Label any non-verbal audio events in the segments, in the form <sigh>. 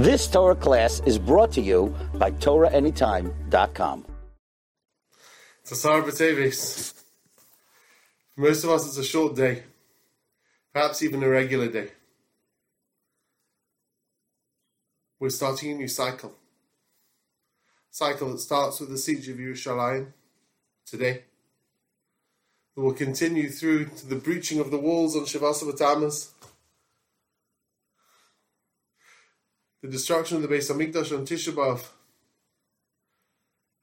This Torah class is brought to you by TorahAnytime.com. For most of us, it's a short day, perhaps even a regular day. We're starting a new cycle. Cycle that starts with the siege of Yerushalayim today. That will continue through to the breaching of the walls on Tammuz, the destruction of the Beis Hamikdash on Tisha B'av,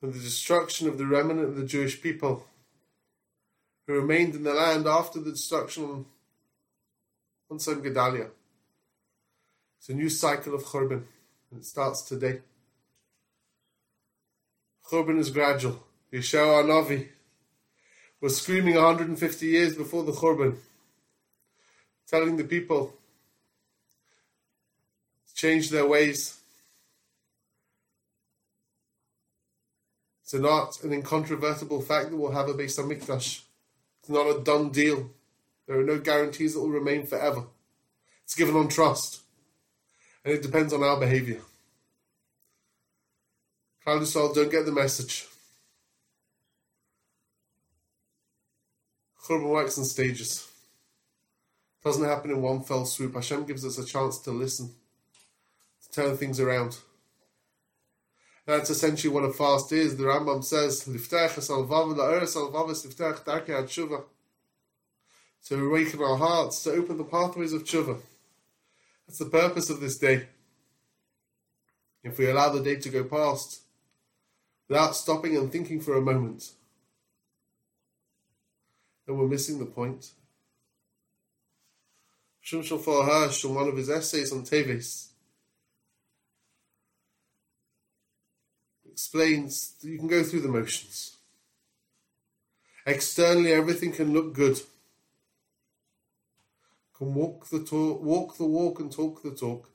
and the destruction of the remnant of the Jewish people who remained in the land after the destruction on Tzom Gedalia. It's a new cycle of Churban, and it starts today. Churban is gradual. Yeshaya Navi was screaming 150 years before the Churban, telling the people change their ways. It's not an incontrovertible fact that we'll have a Beis Hamikdash. It's not a done deal. There are no guarantees it will remain forever. It's given on trust. And it depends on our behavior. Klal Yisrael don't get the message. Churban works in stages. It doesn't happen in one fell swoop. Hashem gives us a chance to listen turn things around. That's essentially what a fast is. The Rambam says, To awaken our hearts, to open the pathways of tshuva. That's the purpose of this day. If we allow the day to go past without stopping and thinking for a moment, then we're missing the point. Shimshon Rafael Hirsch, in one of his essays on Teves, explains that you can go through the motions. Externally, everything can look good. Can walk the talk, walk the walk, and talk the talk.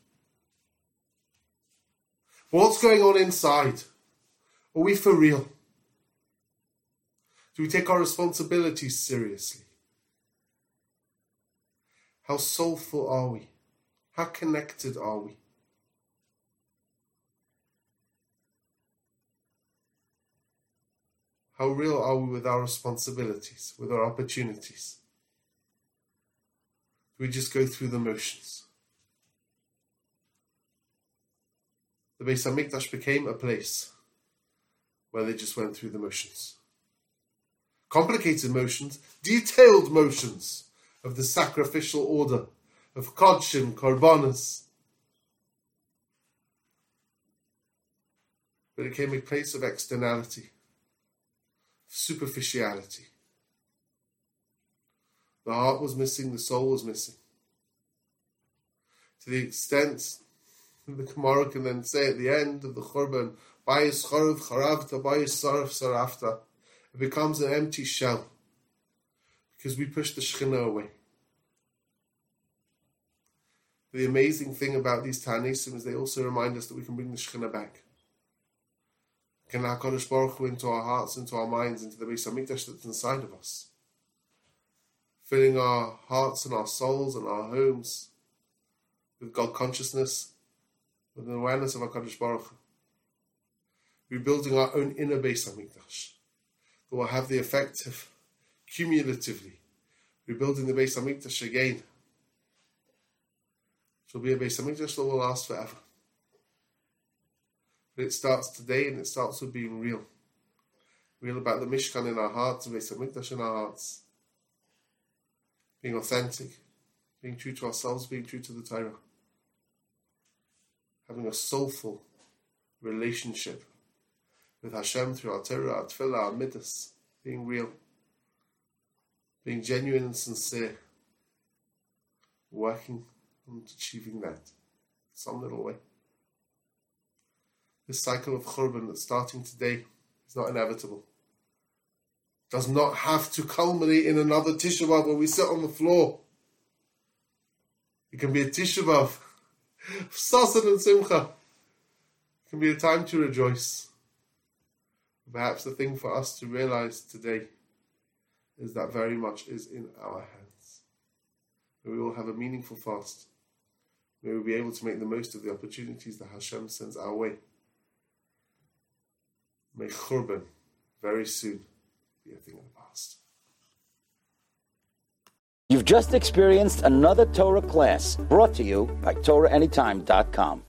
What's going on inside? Are we for real? Do we take our responsibilities seriously? How soulful are we? How connected are we? How real are we with our responsibilities, with our opportunities? Do we just go through the motions? The Beis Hamikdash became a place where they just went through the motions. Complicated motions, detailed motions of the sacrificial order of Kodshim, Korbanos. But it became a place of externality superficiality. The heart was missing, the soul was missing. To the extent <laughs> the Gemara can then say at the end of the Churban, Bayis Charav Charavta, Saraf Sarafta, it becomes an empty shell because we push the Shekhinah away. The amazing thing about these Tanisim is they also remind us that we can bring the Shekhinah back. Can HaKadosh Baruch Hu into our hearts, into our minds, into the Beis Hamikdash that's inside of us. Filling our hearts and our souls and our homes with God consciousness, with an awareness of HaKadosh Baruch Hu. Rebuilding our own inner Beis Hamikdash that will have the effect of cumulatively rebuilding the Beis Hamikdash again. It will be a Beis Hamikdash that will last forever. It starts today and it starts with being real. Real about the Mishkan in our hearts, the Hamikdash in our hearts. Being authentic, being true to ourselves, being true to the Torah. Having a soulful relationship with Hashem through our Torah, our Tefillah, our Middos. Being real. Being genuine and sincere. Working on achieving that some little way. This cycle of Churban that's starting today is not inevitable. Does not have to culminate in another Tisha where we sit on the floor. It can be a Tisha B'Av, <laughs> Sasson and Simcha. It can be a time to rejoice. Perhaps the thing for us to realize today is that very much is in our hands. We will have a meaningful fast. May we be able to make the most of the opportunities that Hashem sends our way. May Churban very soon be a thing of the past. You've just experienced another Torah class brought to you by TorahAnytime.com.